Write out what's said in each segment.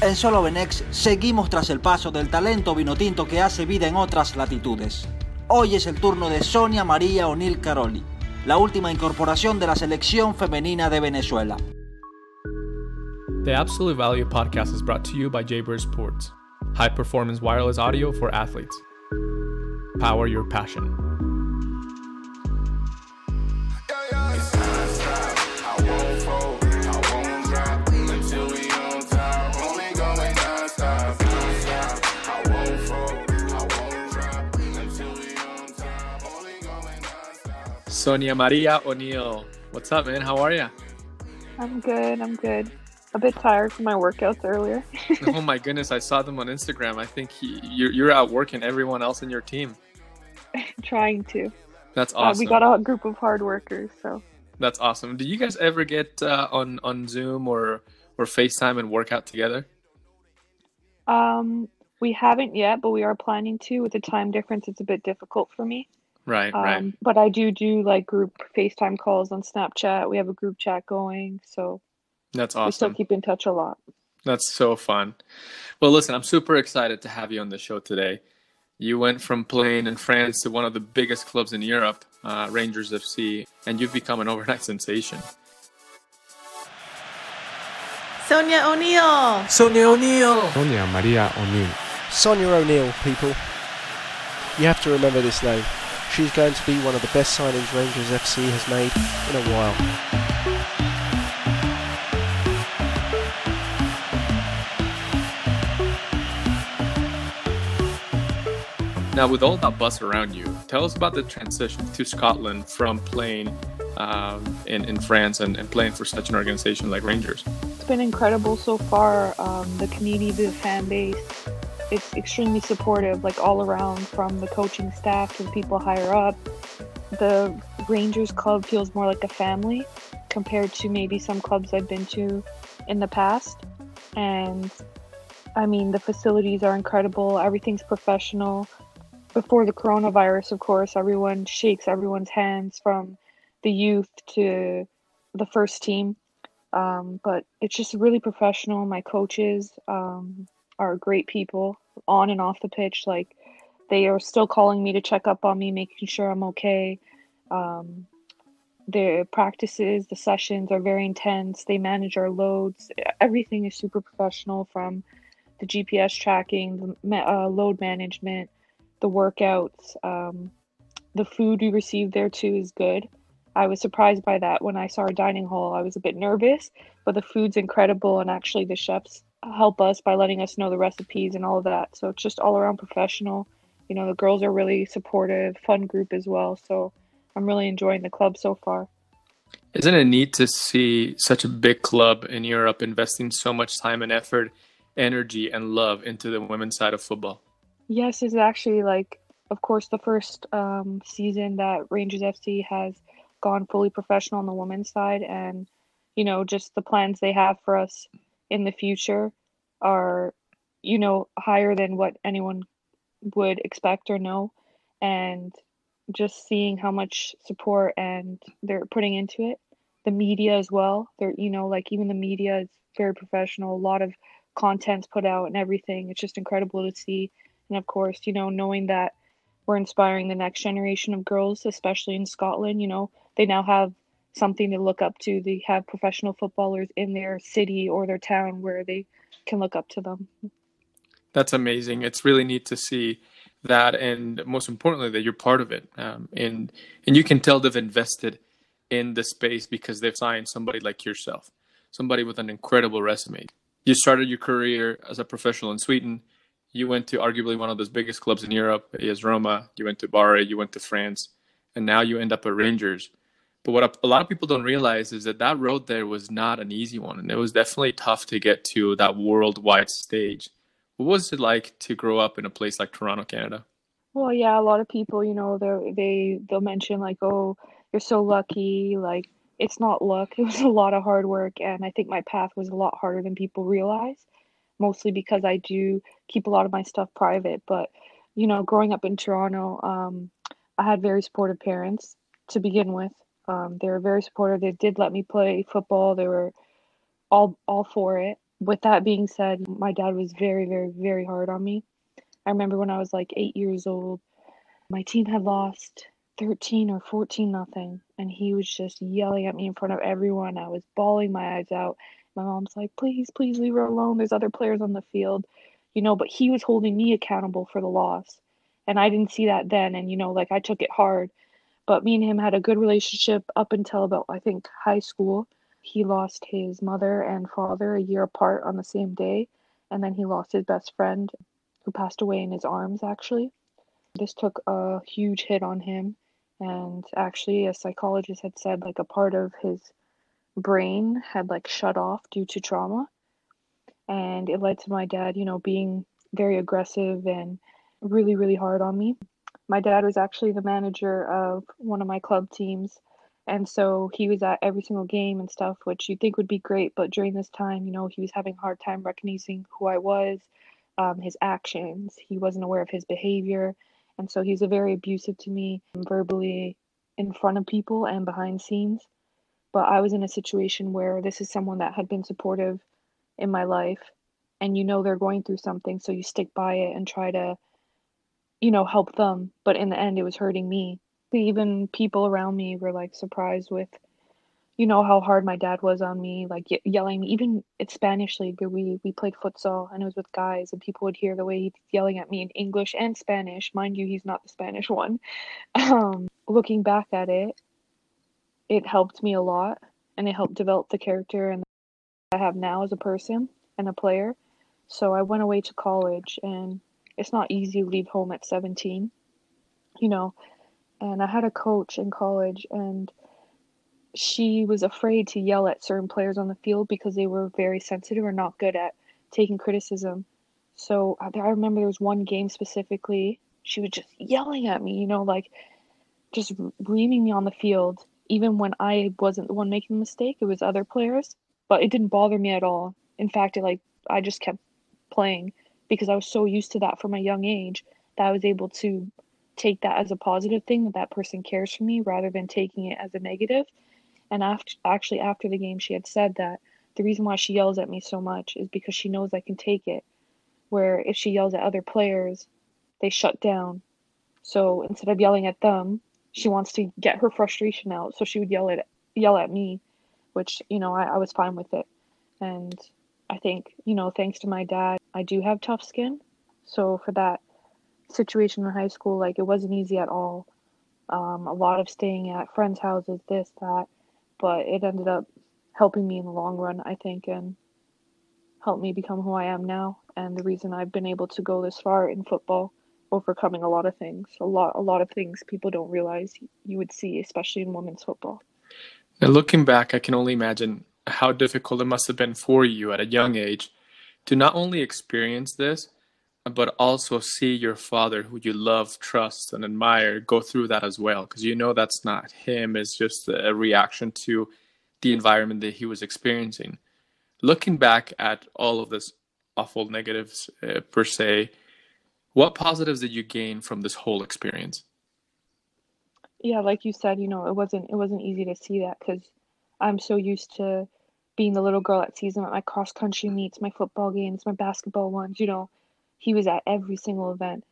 En Solo Benex seguimos tras el paso del talento vinotinto que hace vida en otras latitudes. Hoy es el turno de Sonia María O'Neill Caroli, la última incorporación de la selección femenina de Venezuela. The Absolute Value podcast is brought to you by Jaybird Sports, high performance wireless audio for athletes. Power your passion. Sonia Maria O'Neill, what's up, man? How are you? I'm good. I'm good. A bit tired from my workouts earlier. oh my goodness, I saw them on Instagram. I think he, you're, you're out working everyone else in your team. Trying to. That's awesome. Uh, we got a group of hard workers, so. That's awesome. Do you guys ever get uh, on on Zoom or or FaceTime and work out together? Um, we haven't yet, but we are planning to. With the time difference, it's a bit difficult for me. Right, Um, right. but I do do like group FaceTime calls on Snapchat. We have a group chat going, so That's awesome. we still keep in touch a lot. That's so fun. Well, listen, I'm super excited to have you on the show today. You went from playing in France to one of the biggest clubs in Europe, uh, Rangers FC, and you've become an overnight sensation. Sonia O'Neill. Sonia O'Neill. Sonia Maria O'Neill. Sonia O'Neill, people. You have to remember this name. She's going to be one of the best signings Rangers FC has made in a while. Now, with all that buzz around you, tell us about the transition to Scotland from playing um, in, in France and, and playing for such an organization like Rangers. It's been incredible so far. Um, the community, the fan base, it's extremely supportive, like all around, from the coaching staff to the people higher up. The Rangers club feels more like a family compared to maybe some clubs I've been to in the past. And I mean, the facilities are incredible, everything's professional. Before the coronavirus, of course, everyone shakes everyone's hands from the youth to the first team um, but it's just really professional. My coaches um, are great people on and off the pitch. Like they are still calling me to check up on me, making sure I'm okay. Um, the practices, the sessions are very intense. They manage our loads. Everything is super professional from the GPS tracking, the uh, load management, the workouts. Um, the food we receive there too is good. I was surprised by that when I saw our dining hall. I was a bit nervous, but the food's incredible, and actually the chefs help us by letting us know the recipes and all of that. So it's just all around professional. You know, the girls are really supportive, fun group as well. So I'm really enjoying the club so far. Isn't it neat to see such a big club in Europe investing so much time and effort, energy, and love into the women's side of football? Yes, it's actually like, of course, the first um, season that Rangers FC has gone fully professional on the women's side, and you know, just the plans they have for us in the future are, you know, higher than what anyone would expect or know, and just seeing how much support and they're putting into it, the media as well. They're, you know, like even the media is very professional. A lot of content's put out and everything. It's just incredible to see and of course, you know, knowing that we're inspiring the next generation of girls, especially in Scotland, you know, they now have something to look up to. They have professional footballers in their city or their town where they can look up to them. That's amazing. It's really neat to see that, and most importantly, that you're part of it. Um, and and you can tell they've invested in the space because they've signed somebody like yourself, somebody with an incredible resume. You started your career as a professional in Sweden. You went to arguably one of those biggest clubs in Europe, as Roma. You went to Bari. You went to France, and now you end up at Rangers. But what a lot of people don't realize is that that road there was not an easy one, and it was definitely tough to get to that worldwide stage. What was it like to grow up in a place like Toronto, Canada? Well, yeah, a lot of people, you know, they they they'll mention like, "Oh, you're so lucky." Like, it's not luck. It was a lot of hard work, and I think my path was a lot harder than people realize. Mostly because I do keep a lot of my stuff private. But you know, growing up in Toronto, um, I had very supportive parents to begin with. Um, they were very supportive. They did let me play football. They were all all for it. with that being said, my dad was very, very, very hard on me. I remember when I was like eight years old, my team had lost 13 or 14 nothing, and he was just yelling at me in front of everyone. I was bawling my eyes out. My mom's like, please, please leave her alone. There's other players on the field, you know, but he was holding me accountable for the loss. And I didn't see that then. And, you know, like I took it hard. But me and him had a good relationship up until about, I think, high school. He lost his mother and father a year apart on the same day. And then he lost his best friend who passed away in his arms, actually. This took a huge hit on him. And actually, a psychologist had said, like, a part of his brain had, like, shut off due to trauma. And it led to my dad, you know, being very aggressive and really, really hard on me. My dad was actually the manager of one of my club teams. And so he was at every single game and stuff, which you'd think would be great. But during this time, you know, he was having a hard time recognizing who I was, um, his actions. He wasn't aware of his behavior. And so he was very abusive to me verbally in front of people and behind scenes. But I was in a situation where this is someone that had been supportive in my life and you know they're going through something so you stick by it and try to you know help them but in the end it was hurting me. Even people around me were like surprised with you know how hard my dad was on me like ye- yelling. Even at spanish league we we played futsal and it was with guys and people would hear the way he's yelling at me in english and spanish. Mind you he's not the spanish one. Um looking back at it it helped me a lot and it helped develop the character and I have now as a person and a player. So I went away to college and it's not easy to leave home at 17, you know. And I had a coach in college and she was afraid to yell at certain players on the field because they were very sensitive or not good at taking criticism. So I remember there was one game specifically, she was just yelling at me, you know, like just reaming me on the field, even when I wasn't the one making the mistake, it was other players but it didn't bother me at all. In fact, it like I just kept playing because I was so used to that from a young age that I was able to take that as a positive thing that that person cares for me rather than taking it as a negative. And after actually after the game, she had said that the reason why she yells at me so much is because she knows I can take it. Where if she yells at other players, they shut down. So instead of yelling at them, she wants to get her frustration out. So she would yell at yell at me which you know I, I was fine with it and i think you know thanks to my dad i do have tough skin. So for that situation in high school like it wasn't easy at all. Um, a lot of staying at friends houses this that but it ended up helping me in the long run i think and helped me become who i am now and the reason i've been able to go this far in football overcoming a lot of things a lot a lot of things people don't realize you would see especially in women's football. And looking back, I can only imagine how difficult it must have been for you at a young age to not only experience this, but also see your father, who you love, trust, and admire, go through that as well. Because you know that's not him, it's just a reaction to the environment that he was experiencing. Looking back at all of this awful negatives, uh, per se, what positives did you gain from this whole experience? yeah, like you said, you know, it wasn't it wasn't easy to see that because I'm so used to being the little girl that sees him at my cross country meets, my football games, my basketball ones. You know, he was at every single event.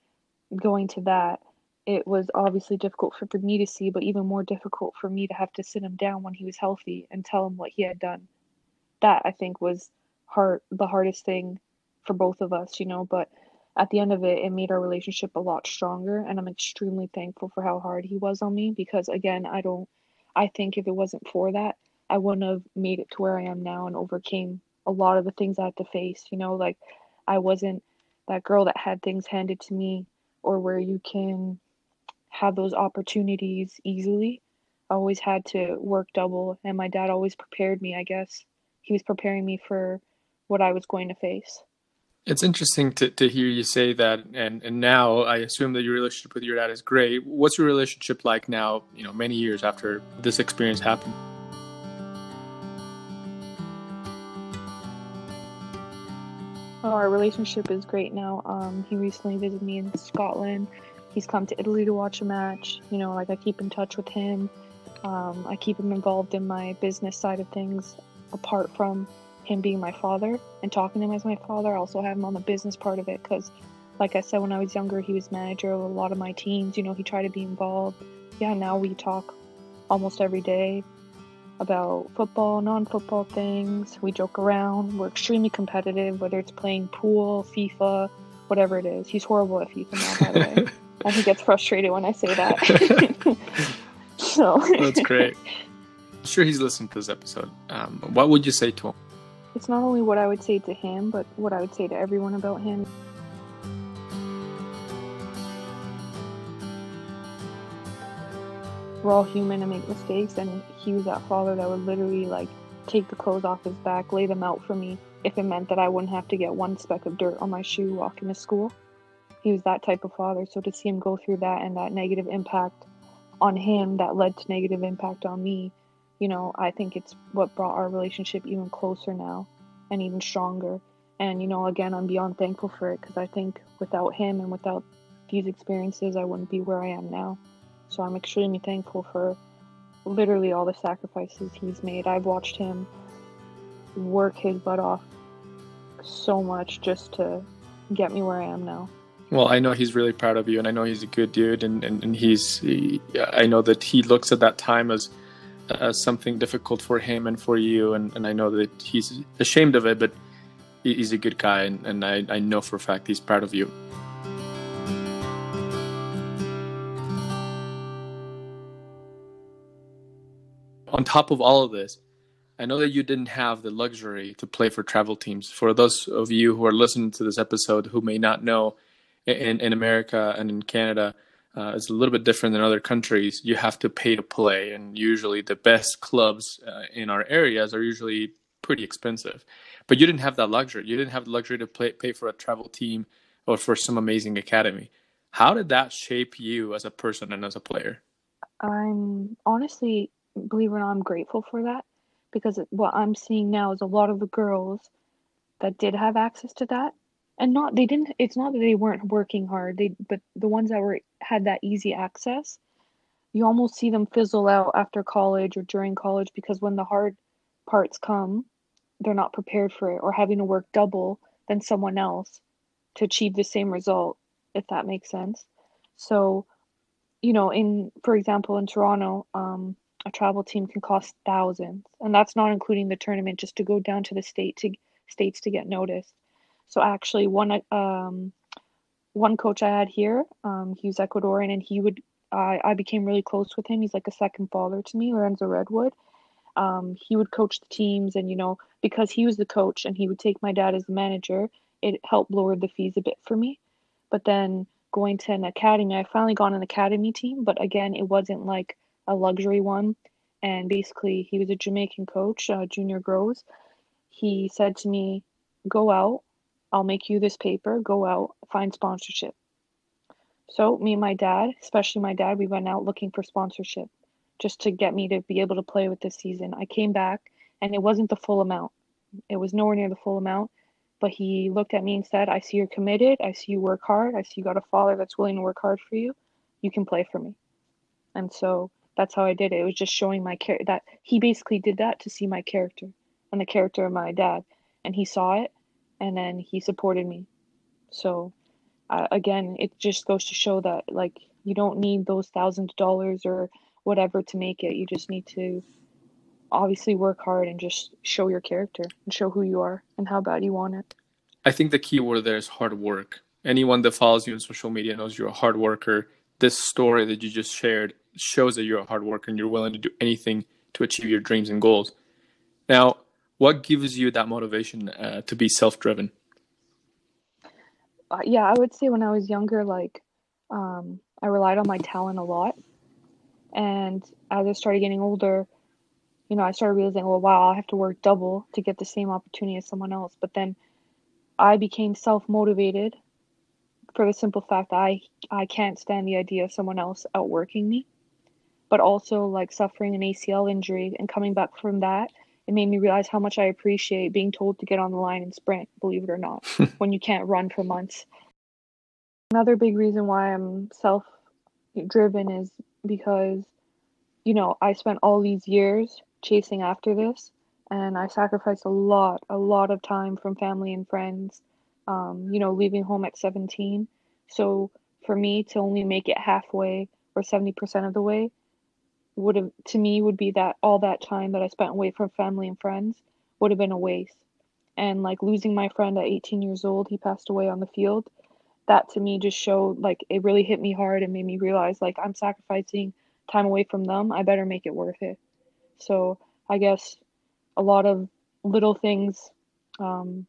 Going to that, it was obviously difficult for, for me to see, but even more difficult for me to have to sit him down when he was healthy and tell him what he had done. That I think was hard, the hardest thing for both of us. You know, but at the end of it, it made our relationship a lot stronger. And I'm extremely thankful for how hard he was on me because, again, I don't, I think if it wasn't for that, I wouldn't have made it to where I am now and overcame a lot of the things I had to face. You know, like I wasn't that girl that had things handed to me or where you can have those opportunities easily. I always had to work double, and my dad always prepared me, I guess. He was preparing me for what I was going to face. It's interesting to, to hear you say that, and, and now I assume that your relationship with your dad is great. What's your relationship like now, you know, many years after this experience happened? Our relationship is great now. Um, he recently visited me in Scotland. He's come to Italy to watch a match. You know, like I keep in touch with him. Um, I keep him involved in my business side of things apart from him being my father and talking to him as my father. I also have him on the business part of it because, like I said, when I was younger, he was manager of a lot of my teams. You know, he tried to be involved. Yeah, now we talk almost every day about football, non football things. We joke around. We're extremely competitive, whether it's playing pool, FIFA, whatever it is. He's horrible at FIFA now, by the way. and he gets frustrated when I say that. so That's great. I'm sure he's listened to this episode. Um, what would you say to him? it's not only what I would say to him, but what I would say to everyone about him. We're all human and make mistakes, and he was that father that would literally like take the clothes off his back, lay them out for me, if it meant that I wouldn't have to get one speck of dirt on my shoe walking to school. He was that type of father, so to see him go through that and that negative impact on him that led to negative impact on me, you know, I think it's what brought our relationship even closer now and even stronger. And, you know, again, I'm beyond thankful for it because I think without him and without these experiences, I wouldn't be where I am now. So I'm extremely thankful for literally all the sacrifices he's made. I've watched him work his butt off so much just to get me where I am now. Well, I know he's really proud of you, and I know he's a good dude, and, and, and he's, he, I know that he looks at that time as as something difficult for him and for you, and, and I know that he's ashamed of it, but he's a good guy, and, and I, I know for a fact he's proud of you. On top of all of this, I know that you didn't have the luxury to play for travel teams. For those of you who are listening to this episode who may not know, in, in America and in Canada, uh, it's a little bit different than other countries. You have to pay to play, and usually the best clubs uh, in our areas are usually pretty expensive. But you didn't have that luxury. You didn't have the luxury to play, pay for a travel team or for some amazing academy. How did that shape you as a person and as a player? I'm honestly, believe it or not, I'm grateful for that because what I'm seeing now is a lot of the girls that did have access to that and not they didn't it's not that they weren't working hard they but the ones that were had that easy access you almost see them fizzle out after college or during college because when the hard parts come they're not prepared for it or having to work double than someone else to achieve the same result if that makes sense. So you know in for example in toronto um, a travel team can cost thousands and that's not including the tournament just to go down to the state to states to get noticed so actually, one um, one coach I had here, um, he was Ecuadorian, and he would I I became really close with him. He's like a second father to me, Lorenzo Redwood. Um, he would coach the teams, and you know because he was the coach and he would take my dad as the manager, it helped lower the fees a bit for me. But then going to an academy, I finally got an academy team, but again, it wasn't like a luxury one. And basically, he was a Jamaican coach, uh, Junior Groves. He said to me, "Go out I'll make you this paper, go out, find sponsorship. So, me and my dad, especially my dad, we went out looking for sponsorship just to get me to be able to play with this season. I came back and it wasn't the full amount. It was nowhere near the full amount. But he looked at me and said, I see you're committed. I see you work hard. I see you got a father that's willing to work hard for you. You can play for me. And so that's how I did it. It was just showing my character that he basically did that to see my character and the character of my dad. And he saw it and then he supported me. So uh, again, it just goes to show that like you don't need those thousands of dollars or whatever to make it. You just need to obviously work hard and just show your character and show who you are and how bad you want it. I think the key word there is hard work. Anyone that follows you on social media knows you're a hard worker. This story that you just shared shows that you're a hard worker and you're willing to do anything to achieve your dreams and goals. Now, what gives you that motivation uh, to be self-driven? Uh, yeah i would say when i was younger like um, i relied on my talent a lot. And as i started getting older you know i started realizing well wow i have to work double to get the same opportunity as someone else. But then i became self-motivated for the simple fact that i i can't stand the idea of someone else outworking me but also like suffering an acl injury and coming back from that it made me realize how much I appreciate being told to get on the line and sprint, believe it or not, when you can't run for months. Another big reason why I'm self driven is because, you know, I spent all these years chasing after this, and I sacrificed a lot, a lot of time from family and friends. Um, you know, leaving home at 17. So for me to only make it halfway or 70% of the way would have to me would be that all that time that I spent away from family and friends would have been a waste. And like losing my friend at 18 years old, he passed away on the field. That to me just showed like it really hit me hard and made me realize like I'm sacrificing time away from them. I better make it worth it. So I guess a lot of little things um,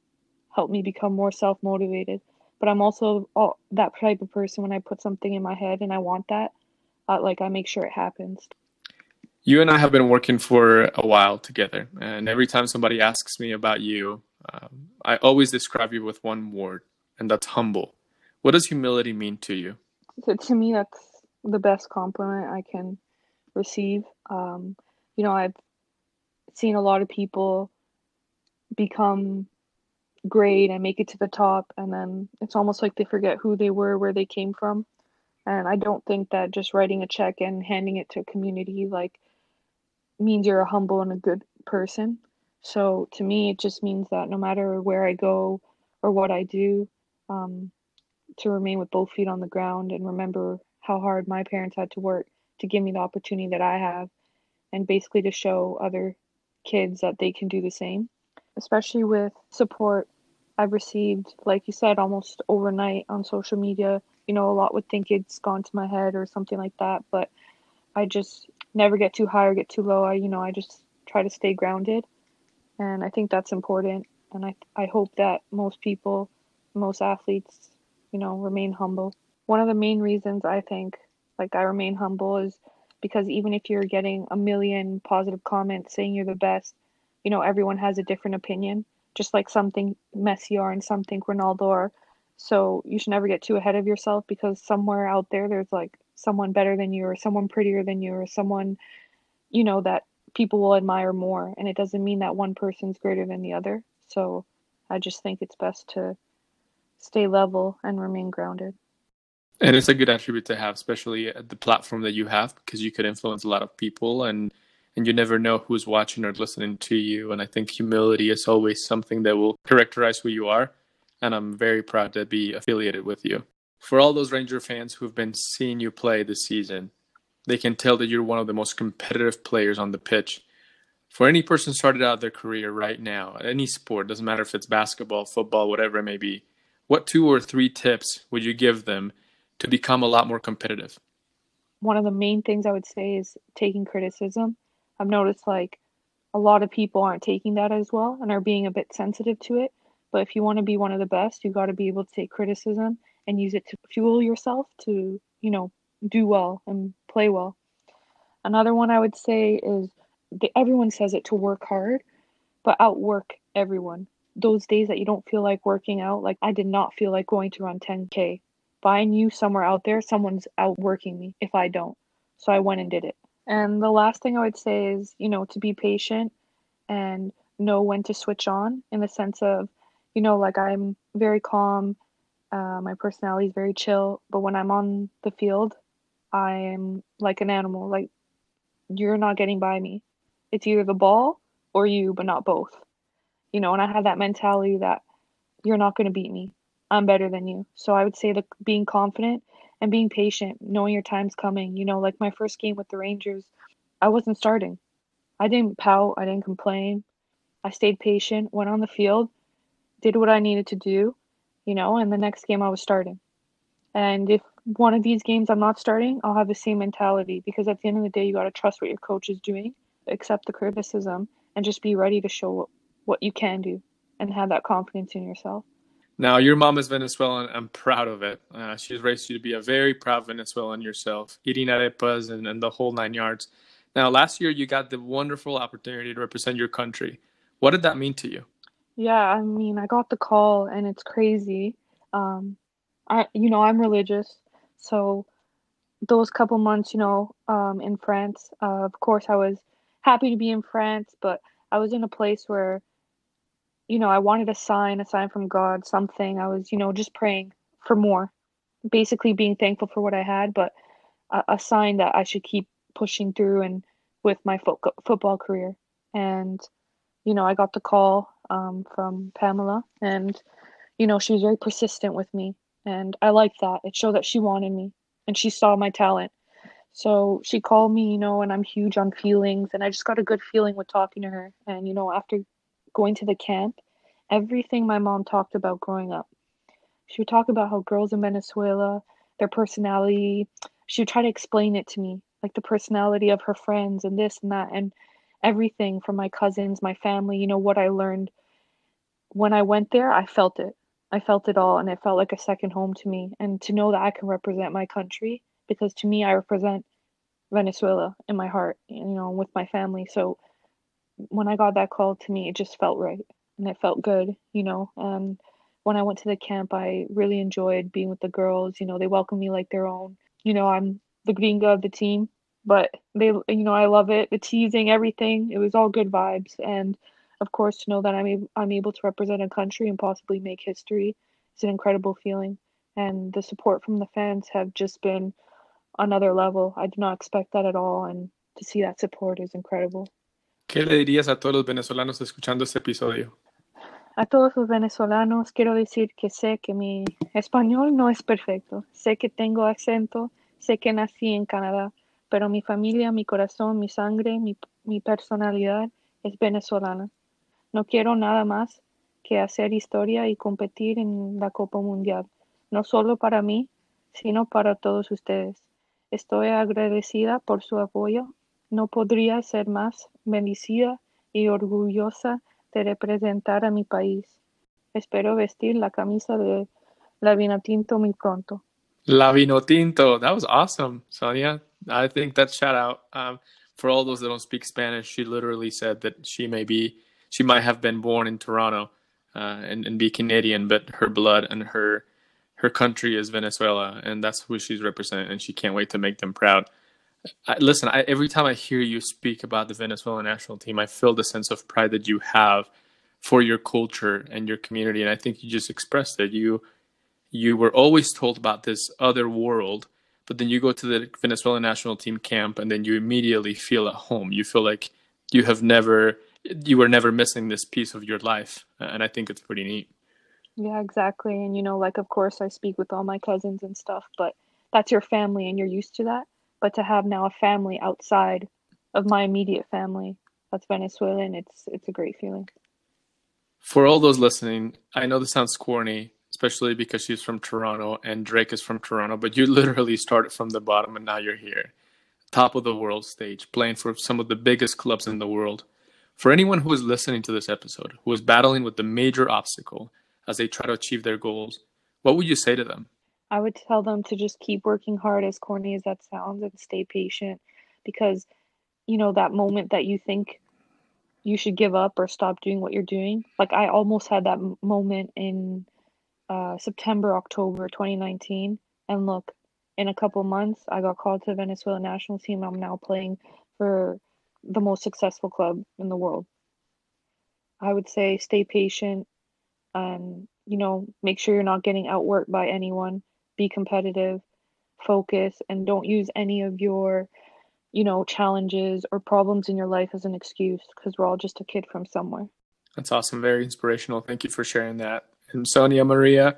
help me become more self motivated. But I'm also all, that type of person when I put something in my head and I want that, uh, like I make sure it happens. You and I have been working for a while together, and every time somebody asks me about you, um, I always describe you with one word, and that's humble. What does humility mean to you? So to me, that's the best compliment I can receive. Um, you know, I've seen a lot of people become great and make it to the top, and then it's almost like they forget who they were, where they came from. And I don't think that just writing a check and handing it to a community like means you're a humble and a good person. So to me, it just means that no matter where I go or what I do, um, to remain with both feet on the ground and remember how hard my parents had to work to give me the opportunity that I have, and basically to show other kids that they can do the same, especially with support I've received, like you said, almost overnight on social media. You know, a lot would think it's gone to my head or something like that, but I just never get too high or get too low. I, you know, I just try to stay grounded, and I think that's important. And I, I hope that most people, most athletes, you know, remain humble. One of the main reasons I think, like, I remain humble is because even if you're getting a million positive comments saying you're the best, you know, everyone has a different opinion. Just like something Messi are and something Ronaldo are. So you should never get too ahead of yourself because somewhere out there there's like someone better than you or someone prettier than you or someone, you know, that people will admire more. And it doesn't mean that one person's greater than the other. So I just think it's best to stay level and remain grounded. And it's a good attribute to have, especially at the platform that you have, because you could influence a lot of people and and you never know who's watching or listening to you. And I think humility is always something that will characterize who you are. And I'm very proud to be affiliated with you. For all those Ranger fans who've been seeing you play this season, they can tell that you're one of the most competitive players on the pitch. For any person started out their career right now, any sport, doesn't matter if it's basketball, football, whatever it may be, what two or three tips would you give them to become a lot more competitive? One of the main things I would say is taking criticism. I've noticed like a lot of people aren't taking that as well and are being a bit sensitive to it. But if you want to be one of the best, you got to be able to take criticism and use it to fuel yourself to, you know, do well and play well. Another one I would say is the, everyone says it to work hard, but outwork everyone. Those days that you don't feel like working out, like I did not feel like going to run 10K if I knew somewhere out there someone's outworking me if I don't. So I went and did it. And the last thing I would say is, you know, to be patient and know when to switch on in the sense of, you know, like I'm very calm, uh, my personality is very chill, but when I'm on the field, I am like an animal. Like, you're not getting by me. It's either the ball or you, but not both. You know, and I have that mentality that you're not going to beat me. I'm better than you. So I would say that being confident and being patient, knowing your time's coming. You know, like my first game with the Rangers, I wasn't starting. I didn't pout, I didn't complain. I stayed patient, went on the field, did what I needed to do, you know, and the next game I was starting. And if one of these games I'm not starting, I'll have the same mentality because at the end of the day, you got to trust what your coach is doing, accept the criticism, and just be ready to show what, what you can do and have that confidence in yourself. Now, your mom is Venezuelan. I'm proud of it. Uh, she's raised you to be a very proud Venezuelan yourself, eating arepas and, and the whole nine yards. Now, last year you got the wonderful opportunity to represent your country. What did that mean to you? Yeah, I mean, I got the call and it's crazy. Um, I, you know, I'm religious, so those couple months, you know, um, in France, uh, of course, I was happy to be in France, but I was in a place where you know, I wanted a sign, a sign from God, something. I was, you know, just praying for more, basically being thankful for what I had, but a, a sign that I should keep pushing through and with my fo- football career. And, you know, I got the call um, from Pamela, and you know, she was very persistent with me, and I liked that. It showed that she wanted me, and she saw my talent. So she called me, you know, and I'm huge on feelings, and I just got a good feeling with talking to her. And you know, after going to the camp, everything my mom talked about growing up, she would talk about how girls in Venezuela, their personality. She would try to explain it to me, like the personality of her friends and this and that, and everything from my cousins, my family. You know what I learned when I went there. I felt it. I felt it all, and it felt like a second home to me. And to know that I can represent my country, because to me, I represent Venezuela in my heart, you know, with my family. So when I got that call to me, it just felt right and it felt good, you know. And when I went to the camp, I really enjoyed being with the girls. You know, they welcomed me like their own. You know, I'm the gringa of the team, but they, you know, I love it. The teasing, everything. It was all good vibes. And of course, to know that I'm able, I'm able to represent a country and possibly make history is an incredible feeling. And the support from the fans have just been another level. I did not expect that at all, and to see that support is incredible. ¿Qué le dirías a todos los venezolanos escuchando este episodio? A todos los venezolanos quiero decir que sé que mi español no es perfecto, sé que tengo acento, sé que nací en Canadá, pero mi familia, mi corazón, mi sangre, mi, mi personalidad es venezolana. No quiero nada más que hacer historia y competir en la Copa Mundial, no solo para mí, sino para todos ustedes. Estoy agradecida por su apoyo. No podría ser más bendecida y orgullosa de representar a mi país. Espero vestir la camisa de la Vinotinto muy pronto. La Vinotinto, that was awesome, Sonia. I think that shout out um, for all those that don't speak Spanish. She literally said that she may be, she might have been born in Toronto uh, and, and be Canadian, but her blood and her her country is Venezuela, and that's who she's representing, and she can't wait to make them proud. I, listen, I, every time I hear you speak about the Venezuelan national team, I feel the sense of pride that you have for your culture and your community, and I think you just expressed it. You you were always told about this other world, but then you go to the Venezuelan national team camp, and then you immediately feel at home. You feel like you have never you were never missing this piece of your life, and I think it's pretty neat. Yeah, exactly. And you know, like of course I speak with all my cousins and stuff, but that's your family and you're used to that. But to have now a family outside of my immediate family that's Venezuelan, it's it's a great feeling. For all those listening, I know this sounds corny, especially because she's from Toronto and Drake is from Toronto, but you literally started from the bottom and now you're here. Top of the world stage, playing for some of the biggest clubs in the world. For anyone who is listening to this episode, who is battling with the major obstacle as they try to achieve their goals, what would you say to them? I would tell them to just keep working hard, as corny as that sounds, and stay patient because, you know, that moment that you think you should give up or stop doing what you're doing. Like, I almost had that moment in uh, September, October 2019. And look, in a couple months, I got called to the Venezuela national team. I'm now playing for the most successful club in the world. I would say stay patient, and, you know, make sure you're not getting outworked by anyone. Be competitive, focus, and don't use any of your, you know, challenges or problems in your life as an excuse because we're all just a kid from somewhere. That's awesome. Very inspirational. Thank you for sharing that. And Sonia Maria,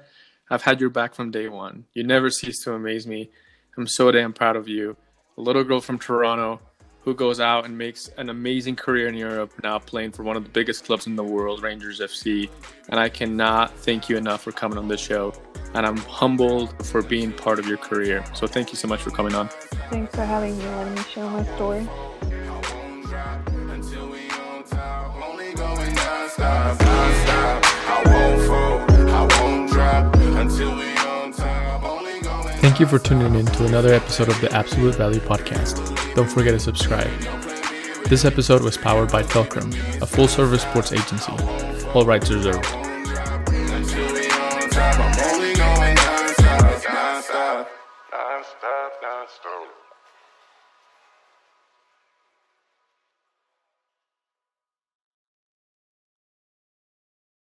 I've had your back from day one. You never cease to amaze me. I'm so damn proud of you. A little girl from Toronto who goes out and makes an amazing career in Europe, now playing for one of the biggest clubs in the world, Rangers FC. And I cannot thank you enough for coming on this show. And I'm humbled for being part of your career. So thank you so much for coming on. Thanks for having me, letting me share my story. Thank you for tuning in to another episode of the Absolute Value Podcast. Don't forget to subscribe. This episode was powered by Fulcrum, a full service sports agency. All rights reserved.